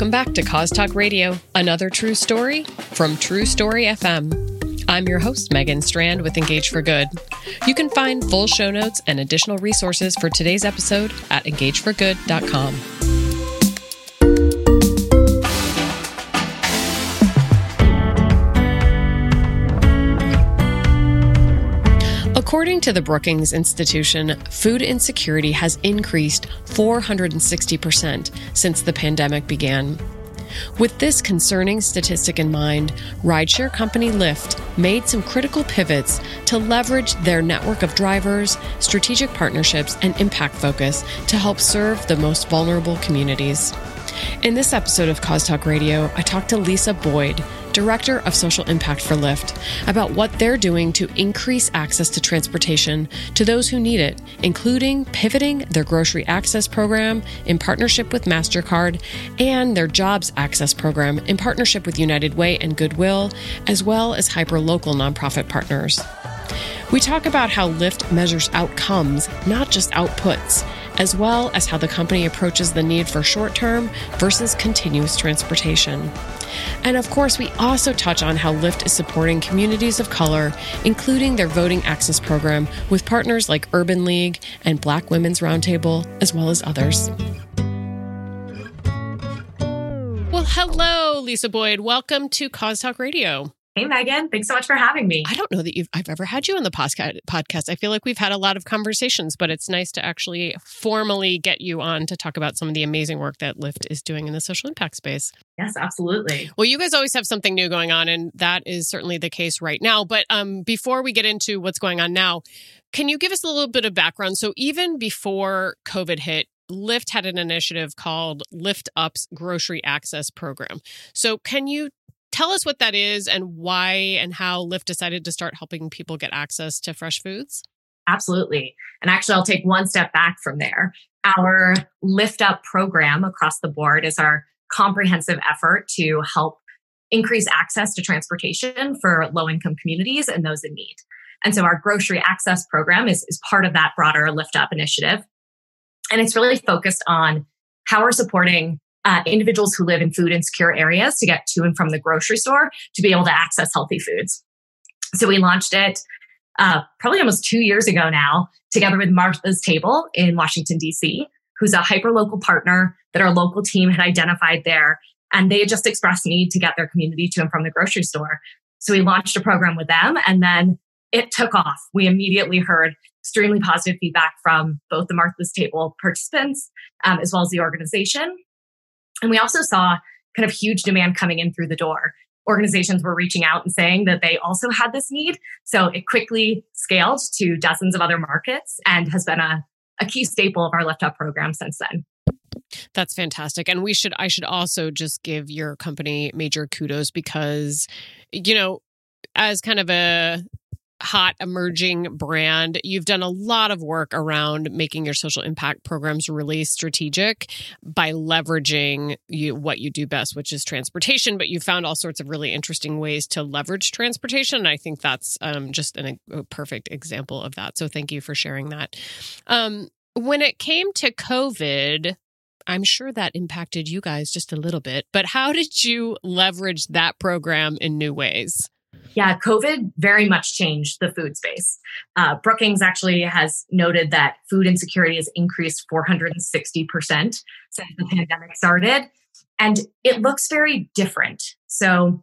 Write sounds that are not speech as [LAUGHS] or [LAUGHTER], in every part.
Welcome back to Cause Talk Radio, another true story from True Story FM. I'm your host, Megan Strand with Engage for Good. You can find full show notes and additional resources for today's episode at engageforgood.com. According to the Brookings Institution, food insecurity has increased 460% since the pandemic began. With this concerning statistic in mind, rideshare company Lyft made some critical pivots to leverage their network of drivers, strategic partnerships, and impact focus to help serve the most vulnerable communities. In this episode of Cause Talk Radio, I talked to Lisa Boyd, Director of Social Impact for Lyft, about what they're doing to increase access to transportation to those who need it, including pivoting their grocery access program in partnership with MasterCard and their jobs access program in partnership with United Way and Goodwill, as well as hyperlocal nonprofit partners. We talk about how Lyft measures outcomes, not just outputs as well as how the company approaches the need for short term versus continuous transportation. And of course, we also touch on how Lyft is supporting communities of color, including their voting access program with partners like Urban League and Black Women's Roundtable, as well as others. Well, hello, Lisa Boyd. Welcome to Cause Talk Radio. Hey, Megan. Thanks so much for having me. I don't know that you've, I've ever had you on the podcast. I feel like we've had a lot of conversations, but it's nice to actually formally get you on to talk about some of the amazing work that Lyft is doing in the social impact space. Yes, absolutely. Well, you guys always have something new going on, and that is certainly the case right now. But um, before we get into what's going on now, can you give us a little bit of background? So, even before COVID hit, Lyft had an initiative called Lyft Up's Grocery Access Program. So, can you Tell us what that is and why and how Lyft decided to start helping people get access to fresh foods. Absolutely. And actually, I'll take one step back from there. Our Lyft Up program across the board is our comprehensive effort to help increase access to transportation for low income communities and those in need. And so, our grocery access program is, is part of that broader Lyft Up initiative. And it's really focused on how we're supporting uh, individuals who live in food insecure areas to get to and from the grocery store to be able to access healthy foods. So we launched it uh, probably almost two years ago now, together with Martha's Table in Washington, D.C., who's a hyper-local partner that our local team had identified there. And they had just expressed need to get their community to and from the grocery store. So we launched a program with them and then it took off. We immediately heard extremely positive feedback from both the Martha's Table participants um, as well as the organization. And we also saw kind of huge demand coming in through the door. Organizations were reaching out and saying that they also had this need. So it quickly scaled to dozens of other markets and has been a, a key staple of our Lyft Up program since then. That's fantastic. And we should, I should also just give your company major kudos because, you know, as kind of a hot emerging brand. You've done a lot of work around making your social impact programs really strategic by leveraging you, what you do best, which is transportation. But you found all sorts of really interesting ways to leverage transportation. And I think that's um, just an, a perfect example of that. So thank you for sharing that. Um, when it came to COVID, I'm sure that impacted you guys just a little bit, but how did you leverage that program in new ways? Yeah, COVID very much changed the food space. Uh, Brookings actually has noted that food insecurity has increased 460% since the pandemic started. And it looks very different. So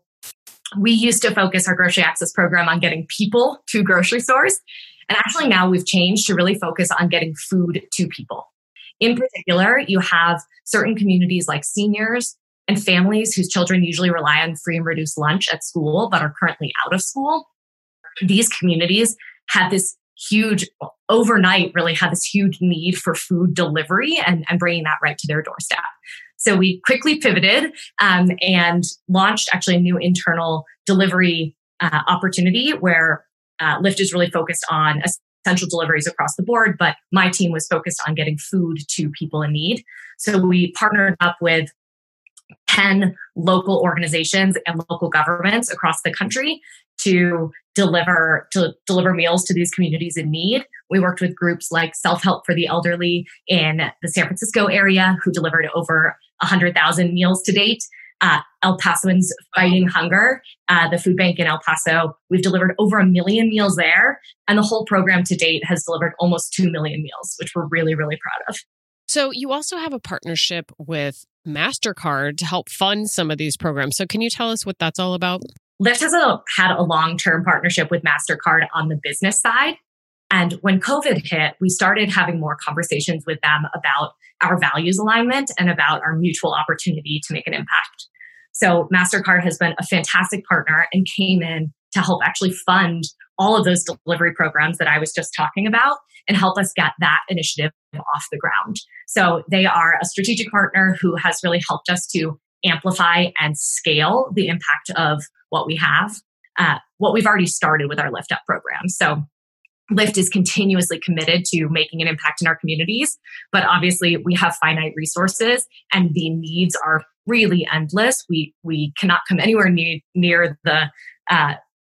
we used to focus our grocery access program on getting people to grocery stores. And actually, now we've changed to really focus on getting food to people. In particular, you have certain communities like seniors and families whose children usually rely on free and reduced lunch at school but are currently out of school. These communities have this huge, overnight really had this huge need for food delivery and, and bringing that right to their doorstep. So we quickly pivoted um, and launched actually a new internal delivery uh, opportunity where uh, Lyft is really focused on essential deliveries across the board, but my team was focused on getting food to people in need. So we partnered up with 10 local organizations and local governments across the country to deliver to deliver meals to these communities in need. We worked with groups like Self Help for the Elderly in the San Francisco area who delivered over 100,000 meals to date. Uh, El Pasoans Fighting Hunger, uh, the food bank in El Paso. We've delivered over a million meals there. And the whole program to date has delivered almost 2 million meals, which we're really, really proud of. So, you also have a partnership with MasterCard to help fund some of these programs. So, can you tell us what that's all about? Lyft has a, had a long term partnership with MasterCard on the business side. And when COVID hit, we started having more conversations with them about our values alignment and about our mutual opportunity to make an impact. So MasterCard has been a fantastic partner and came in to help actually fund all of those delivery programs that I was just talking about and help us get that initiative off the ground. So they are a strategic partner who has really helped us to amplify and scale the impact of what we have, uh, what we've already started with our Lyft Up program. So Lyft is continuously committed to making an impact in our communities, but obviously we have finite resources and the needs are really endless. We we cannot come anywhere near near the uh,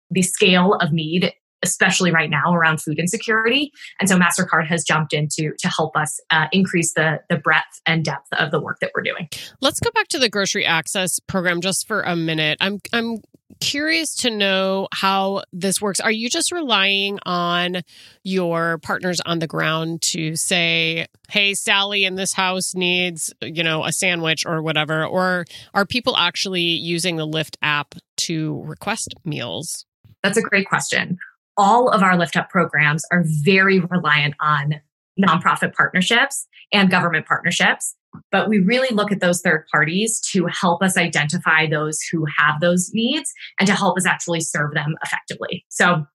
the scale of need, especially right now around food insecurity. And so Mastercard has jumped in to to help us uh, increase the the breadth and depth of the work that we're doing. Let's go back to the grocery access program just for a minute. I'm I'm curious to know how this works. Are you just relying on your partners on the ground to say, "Hey, Sally in this house needs, you know, a sandwich or whatever," or are people actually using the Lyft app to request meals? That's a great question. All of our Lyft Up programs are very reliant on nonprofit partnerships and government partnerships. But we really look at those third parties to help us identify those who have those needs and to help us actually serve them effectively. So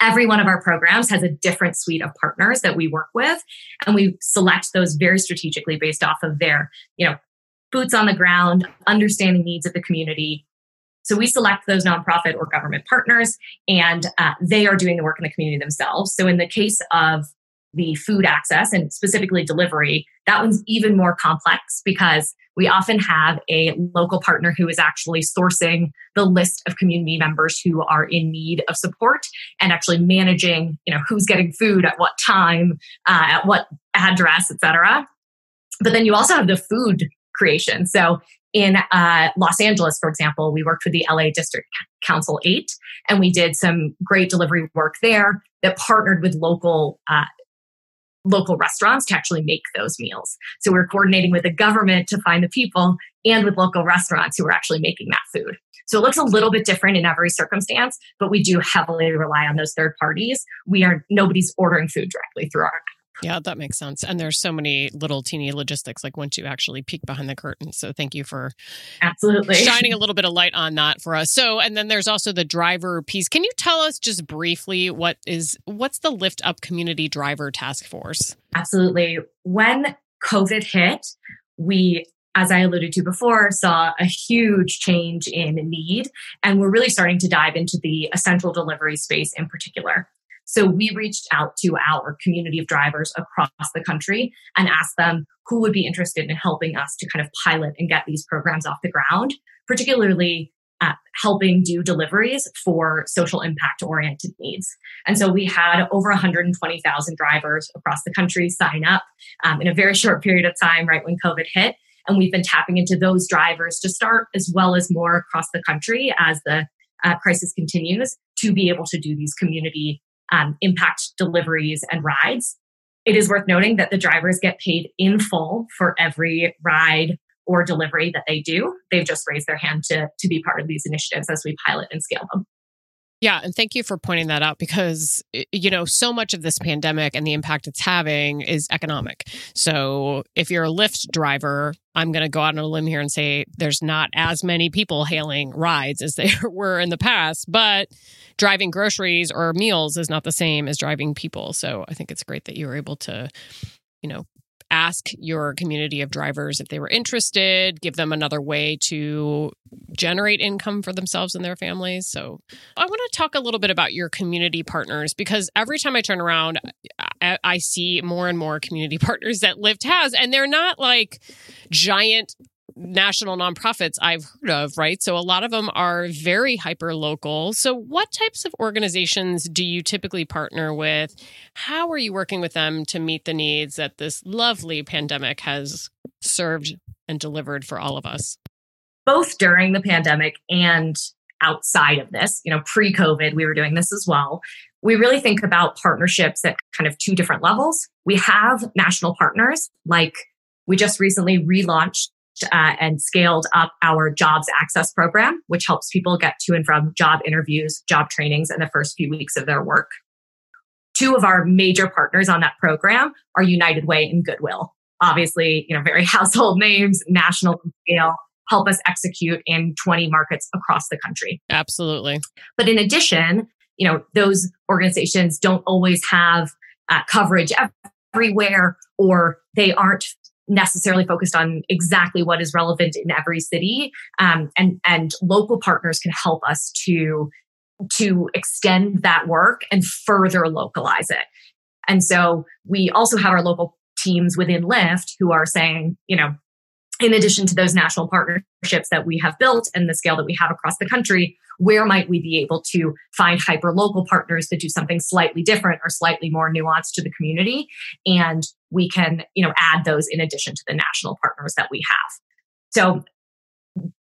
every one of our programs has a different suite of partners that we work with and we select those very strategically based off of their you know boots on the ground understanding needs of the community so we select those nonprofit or government partners and uh, they are doing the work in the community themselves so in the case of the food access and specifically delivery, that one's even more complex because we often have a local partner who is actually sourcing the list of community members who are in need of support and actually managing, you know, who's getting food at what time, uh, at what address, etc. But then you also have the food creation. So in uh, Los Angeles, for example, we worked with the LA District Council 8 and we did some great delivery work there that partnered with local uh, local restaurants to actually make those meals. So we're coordinating with the government to find the people and with local restaurants who are actually making that food. So it looks a little bit different in every circumstance, but we do heavily rely on those third parties. We are nobody's ordering food directly through our yeah, that makes sense. And there's so many little teeny logistics, like once you actually peek behind the curtain. So thank you for absolutely shining a [LAUGHS] little bit of light on that for us. So, and then there's also the driver piece. Can you tell us just briefly what is what's the Lyft Up Community Driver Task Force? Absolutely. When COVID hit, we as I alluded to before, saw a huge change in need. And we're really starting to dive into the essential delivery space in particular. So we reached out to our community of drivers across the country and asked them who would be interested in helping us to kind of pilot and get these programs off the ground, particularly uh, helping do deliveries for social impact oriented needs. And so we had over 120,000 drivers across the country sign up um, in a very short period of time, right when COVID hit. And we've been tapping into those drivers to start, as well as more across the country as the uh, crisis continues, to be able to do these community um, impact deliveries and rides. It is worth noting that the drivers get paid in full for every ride or delivery that they do. They've just raised their hand to, to be part of these initiatives as we pilot and scale them. Yeah, and thank you for pointing that out because you know so much of this pandemic and the impact it's having is economic. So if you're a Lyft driver, I'm going to go out on a limb here and say there's not as many people hailing rides as [LAUGHS] there were in the past, but driving groceries or meals is not the same as driving people. So I think it's great that you were able to you know ask your community of drivers if they were interested, give them another way to generate income for themselves and their families. So, I want to talk a little bit about your community partners because every time I turn around, I, I see more and more community [LAUGHS] partners that Lyft has, and they're not like giant national nonprofits I've heard of, right? So a lot of them are very hyper local. So, what types of organizations do you typically partner with? How are you working with them to meet the needs that this lovely pandemic has served and delivered for all of us? Both during the pandemic and outside of this, you know, pre COVID, we were doing this as well. We really think about partnerships at kind of two different levels. We have national partners, like we just recently relaunched uh, and scaled up our jobs access program, which helps people get to and from job interviews, job trainings in the first few weeks of their work. Two of our major partners on that program are United Way and Goodwill. Obviously, you know, very [LAUGHS] household names, national scale, help us execute in 20 markets across the country. Absolutely. But in addition, you know, those organizations don't always have uh, coverage everywhere or they aren't necessarily focused on exactly what is relevant in every city um, and and local partners can help us to to extend that work and further localize it and so we also have our local teams within lyft who are saying you know in addition to those national partnerships that we have built and the scale that we have across the country, where might we be able to find hyper local partners that do something slightly different or slightly more nuanced to the community? And we can, you know, add those in addition to the national partners that we have. So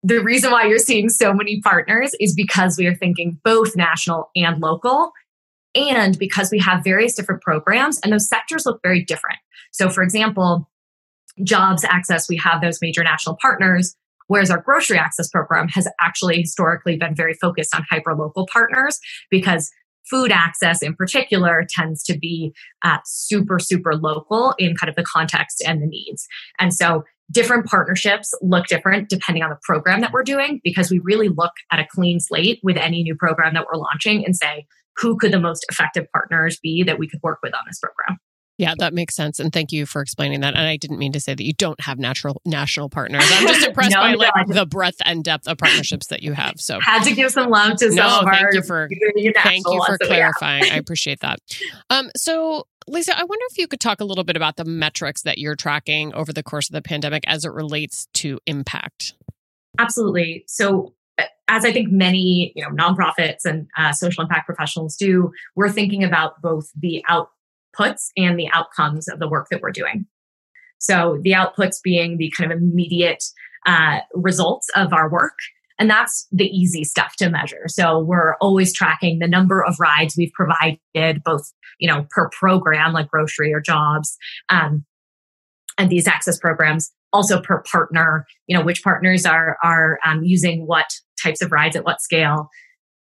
the reason why you're seeing so many partners is because we are thinking both national and local and because we have various different programs and those sectors look very different. So for example, jobs access, we have those major national partners. Whereas our grocery access program has actually historically been very focused on hyper local partners because food access in particular tends to be uh, super, super local in kind of the context and the needs. And so different partnerships look different depending on the program that we're doing because we really look at a clean slate with any new program that we're launching and say, who could the most effective partners be that we could work with on this program? Yeah, that makes sense. And thank you for explaining that. And I didn't mean to say that you don't have natural national partners. I'm just [LAUGHS] impressed no, by no, like the breadth and depth of partnerships that you have. So had to give some love to no, some [LAUGHS] thank you for thank you for clarifying. I [LAUGHS] appreciate that. Um, so Lisa, I wonder if you could talk a little bit about the metrics that you're tracking over the course of the pandemic as it relates to impact. Absolutely. So as I think many you know nonprofits and uh, social impact professionals do, we're thinking about both the out outputs and the outcomes of the work that we're doing. So the outputs being the kind of immediate uh, results of our work. And that's the easy stuff to measure. So we're always tracking the number of rides we've provided, both, you know, per program like grocery or jobs, um, and these access programs, also per partner, you know, which partners are, are um, using what types of rides at what scale.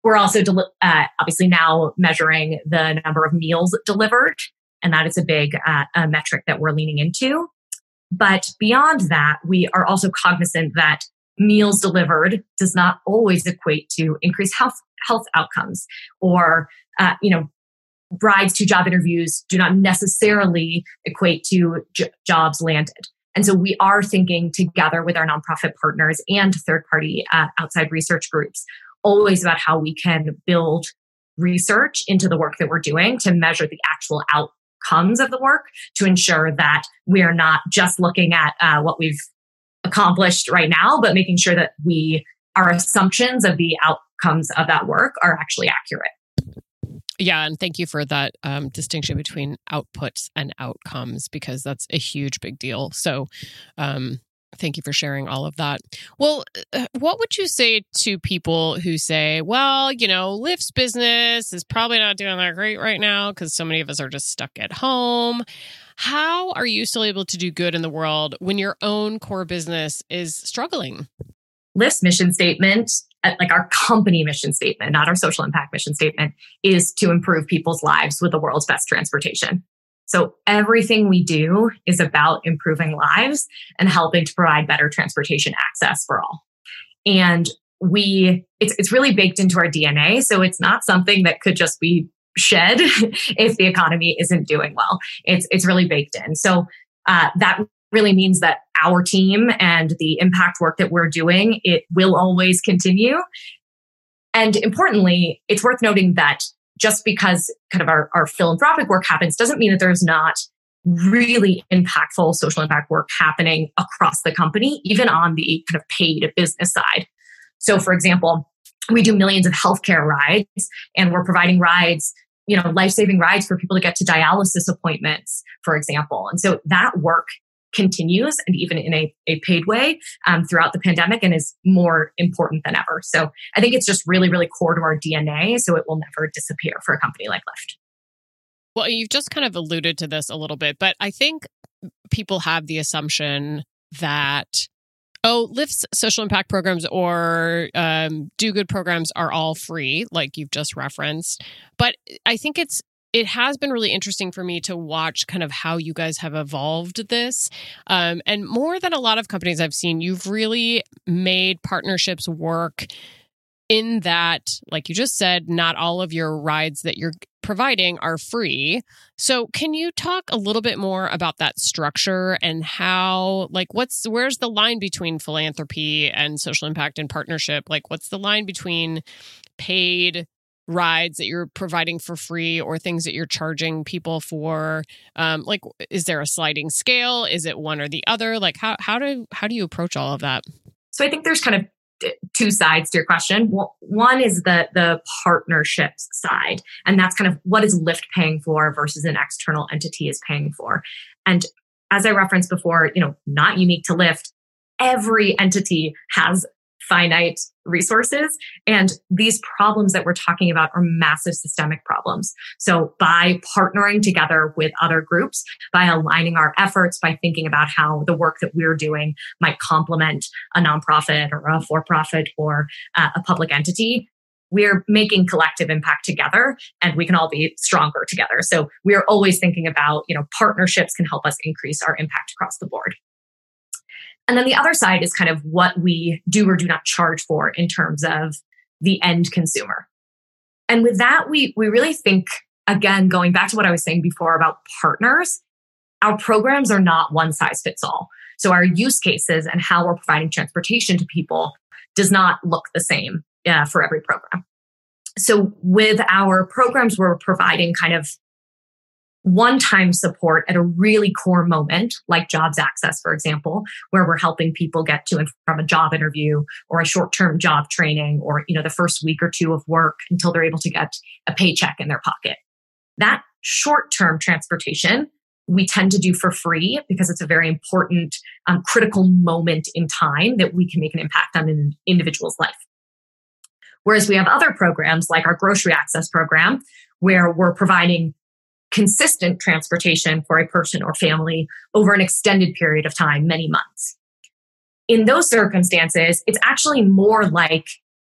We're also del- uh, obviously now measuring the number of meals delivered and that is a big uh, a metric that we're leaning into. But beyond that, we are also cognizant that meals delivered does not always equate to increased health health outcomes or uh, you know brides to job interviews do not necessarily equate to j- jobs landed and so we are thinking together with our nonprofit partners and third party uh, outside research groups always about how we can build research into the work that we're doing to measure the actual out, outcomes of the work to ensure that we are not just looking at uh, what we've accomplished right now, but making sure that we our assumptions of the outcomes of that work are actually accurate. Yeah, and thank you for that um, distinction between outputs and outcomes because that's a huge big deal. So, um, Thank you for sharing all of that. Well, uh, what would you say to people who say, well, you know, Lyft's business is probably not doing that great right now because so many of us are just stuck at home? How are you still able to do good in the world when your own core business is struggling? Lyft's mission statement, uh, like our company mission statement, not our social impact mission statement, is to improve people's lives with the world's best transportation. So everything we do is about improving lives and helping to provide better transportation access for all. And we, it's, it's really baked into our DNA. So it's not something that could just be shed [LAUGHS] if the economy isn't doing well. It's, it's really baked in. So uh, that really means that our team and the impact work that we're doing, it will always continue. And importantly, it's worth noting that just because kind of our, our philanthropic work happens doesn't mean that there's not really impactful social impact work happening across the company, even on the kind of paid business side. So, for example, we do millions of healthcare rides and we're providing rides, you know, life saving rides for people to get to dialysis appointments, for example. And so that work continues and even in a, a paid way um, throughout the pandemic and is more important than ever. So I think it's just really, really core to our DNA. So it will never disappear for a company like Lyft. Well, you've just kind of alluded to this a little bit, but I think people have the assumption that oh, Lyft's social impact programs or um, do good programs are all free, like you've just referenced. But I think it's it has been really interesting for me to watch kind of how you guys have evolved this. Um, and more than a lot of companies I've seen, you've really made partnerships work in that, like you just said, not all of your rides that you're providing are free. So, can you talk a little bit more about that structure and how, like, what's where's the line between philanthropy and social impact and partnership? Like, what's the line between paid rides that you're providing for free or things that you're charging people for? Um, like is there a sliding scale? Is it one or the other? Like how how do how do you approach all of that? So i think there's kind of two sides to your question. One is the the partnerships side and that's kind of what is lyft paying for versus an external entity is paying for. And as i referenced before you know not unique to lyft every entity has finite resources. And these problems that we're talking about are massive systemic problems. So by partnering together with other groups, by aligning our efforts, by thinking about how the work that we're doing might complement a nonprofit or a for profit or uh, a public entity, we're making collective impact together and we can all be stronger together. So we're always thinking about, you know, partnerships can help us increase our impact across the board. And then the other side is kind of what we do or do not charge for in terms of the end consumer. And with that, we, we really think, again, going back to what I was saying before about partners, our programs are not one size fits all. So our use cases and how we're providing transportation to people does not look the same uh, for every program. So with our programs, we're providing kind of one time support at a really core moment, like jobs access, for example, where we're helping people get to and from a job interview or a short term job training or, you know, the first week or two of work until they're able to get a paycheck in their pocket. That short term transportation we tend to do for free because it's a very important, um, critical moment in time that we can make an impact on an individual's life. Whereas we have other programs like our grocery access program, where we're providing consistent transportation for a person or family over an extended period of time, many months. In those circumstances, it's actually more like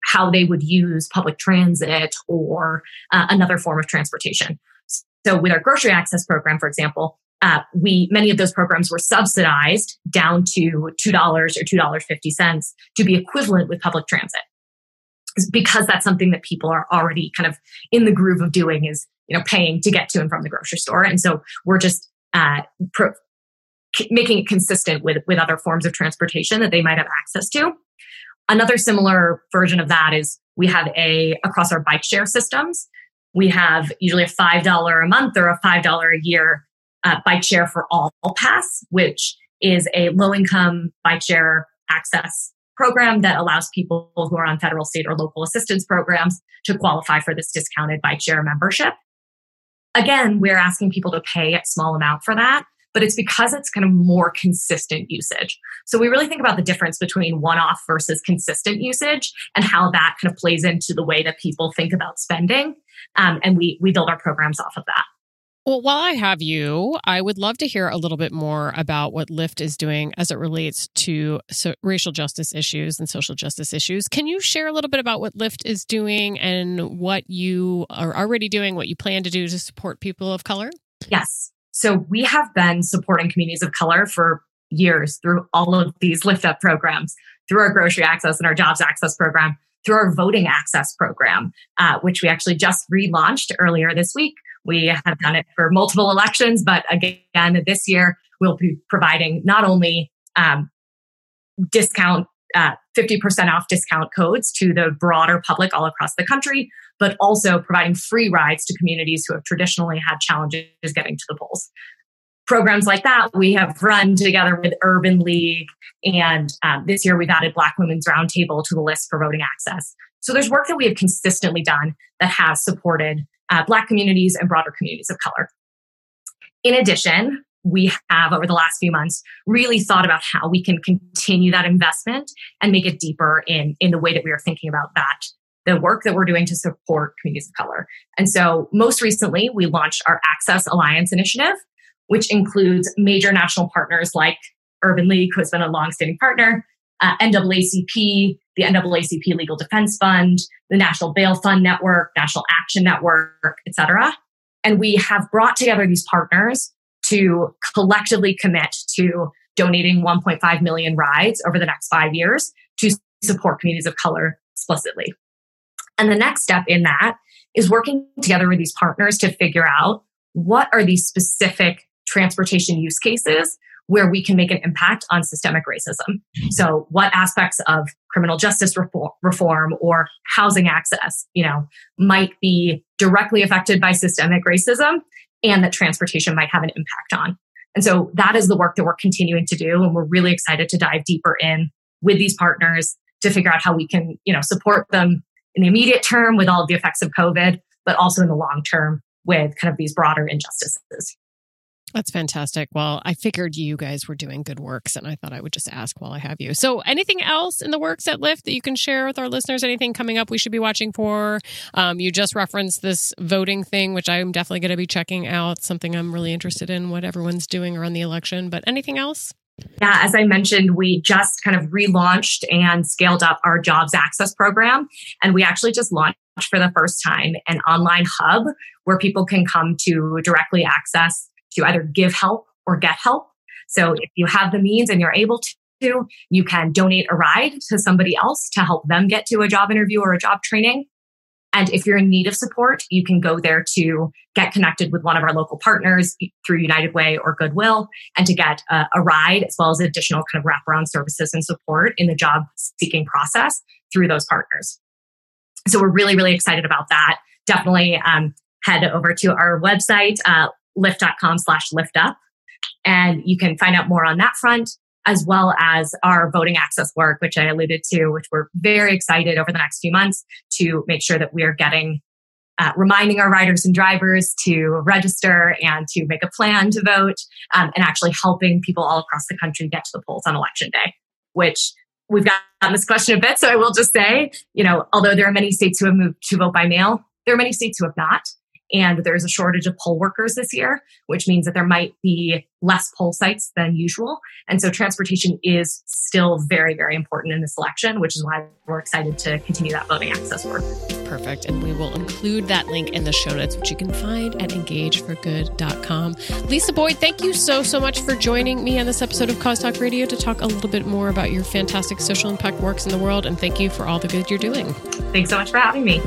how they would use public transit or uh, another form of transportation. So, with our grocery access program, for example, uh, we many of those programs were subsidized down to two dollars or two dollars fifty cents to be equivalent with public transit because that's something that people are already kind of in the groove of doing is you know paying to get to and from the grocery store. And so we're just uh, pro- making it consistent with with other forms of transportation that they might have access to. Another similar version of that is we have a across our bike share systems we have usually a five dollar a month or a five dollar a year uh, bike share for all pass which is a low income bike share access program that allows people who are on federal, state, or local assistance programs to qualify for this discounted bike share membership. Again, we're asking people to pay a small amount for that, but it's because it's kind of more consistent usage. So we really think about the difference between one off versus consistent usage and how that kind of plays into the way that people think about spending. Um, and we, we build our programs off of that. Well, while I have you, I would love to hear a little bit more about what Lyft is doing as it relates to so racial justice issues and social justice issues. Can you share a little bit about what Lyft is doing and what you are already doing, what you plan to do to support people of color? Yes. So we have been supporting communities of color for years through all of these Lyft Up programs, through our grocery access and our jobs access program, through our voting access program, uh, which we actually just relaunched earlier this week we have done it for multiple elections, but again, this year we'll be providing not only um, discount, uh, 50% off discount codes to the broader public all across the country, but also providing free rides to communities who have traditionally had challenges getting to the polls. Programs like that we have run together with Urban League, and um, this year we've added Black Women's Roundtable to the list for voting access. So there's work that we have consistently done that has supported uh, Black communities and broader communities of color. In addition, we have over the last few months really thought about how we can continue that investment and make it deeper in in the way that we are thinking about that the work that we're doing to support communities of color and so most recently we launched our access alliance initiative which includes major national partners like urban league who has been a longstanding partner uh, naacp the naacp legal defense fund the national bail fund network national action network etc and we have brought together these partners to collectively commit to donating 1.5 million rides over the next five years to support communities of color explicitly. And the next step in that is working together with these partners to figure out what are these specific transportation use cases where we can make an impact on systemic racism. So, what aspects of criminal justice reform or housing access, you know, might be directly affected by systemic racism and that transportation might have an impact on. And so that is the work that we're continuing to do. And we're really excited to dive deeper in with these partners to figure out how we can, you know, support them in the immediate term with all of the effects of COVID, but also in the long term with kind of these broader injustices. That's fantastic. Well, I figured you guys were doing good works and I thought I would just ask while I have you. So, anything else in the works at Lyft that you can share with our listeners? Anything coming up we should be watching for? Um, you just referenced this voting thing, which I'm definitely going to be checking out, something I'm really interested in, what everyone's doing around the election. But anything else? Yeah, as I mentioned, we just kind of relaunched and scaled up our jobs access program. And we actually just launched for the first time an online hub where people can come to directly access to either give help or get help. So if you have the means and you're able to, you can donate a ride to somebody else to help them get to a job interview or a job training. And if you're in need of support, you can go there to get connected with one of our local partners through United Way or Goodwill and to get a, a ride as well as additional kind of wraparound services and support in the job seeking process through those partners. So we're really, really excited about that. Definitely um, head over to our website, uh, lyft.com slash lyftup. And you can find out more on that front, as well as our voting access work, which I alluded to, which we're very excited over the next few months to make sure that we are getting, uh, reminding our riders and drivers to register and to make a plan to vote, um, and actually helping people all across the country get to the polls on election day, which we've gotten this question a bit. So I will just say, you know, although there are many states who have moved to vote by mail, there are many states who have not. And there's a shortage of poll workers this year, which means that there might be less poll sites than usual. And so transportation is still very, very important in this election, which is why we're excited to continue that voting access work. Perfect. And we will include that link in the show notes, which you can find at engageforgood.com. Lisa Boyd, thank you so, so much for joining me on this episode of Cause Talk Radio to talk a little bit more about your fantastic social impact works in the world. And thank you for all the good you're doing. Thanks so much for having me.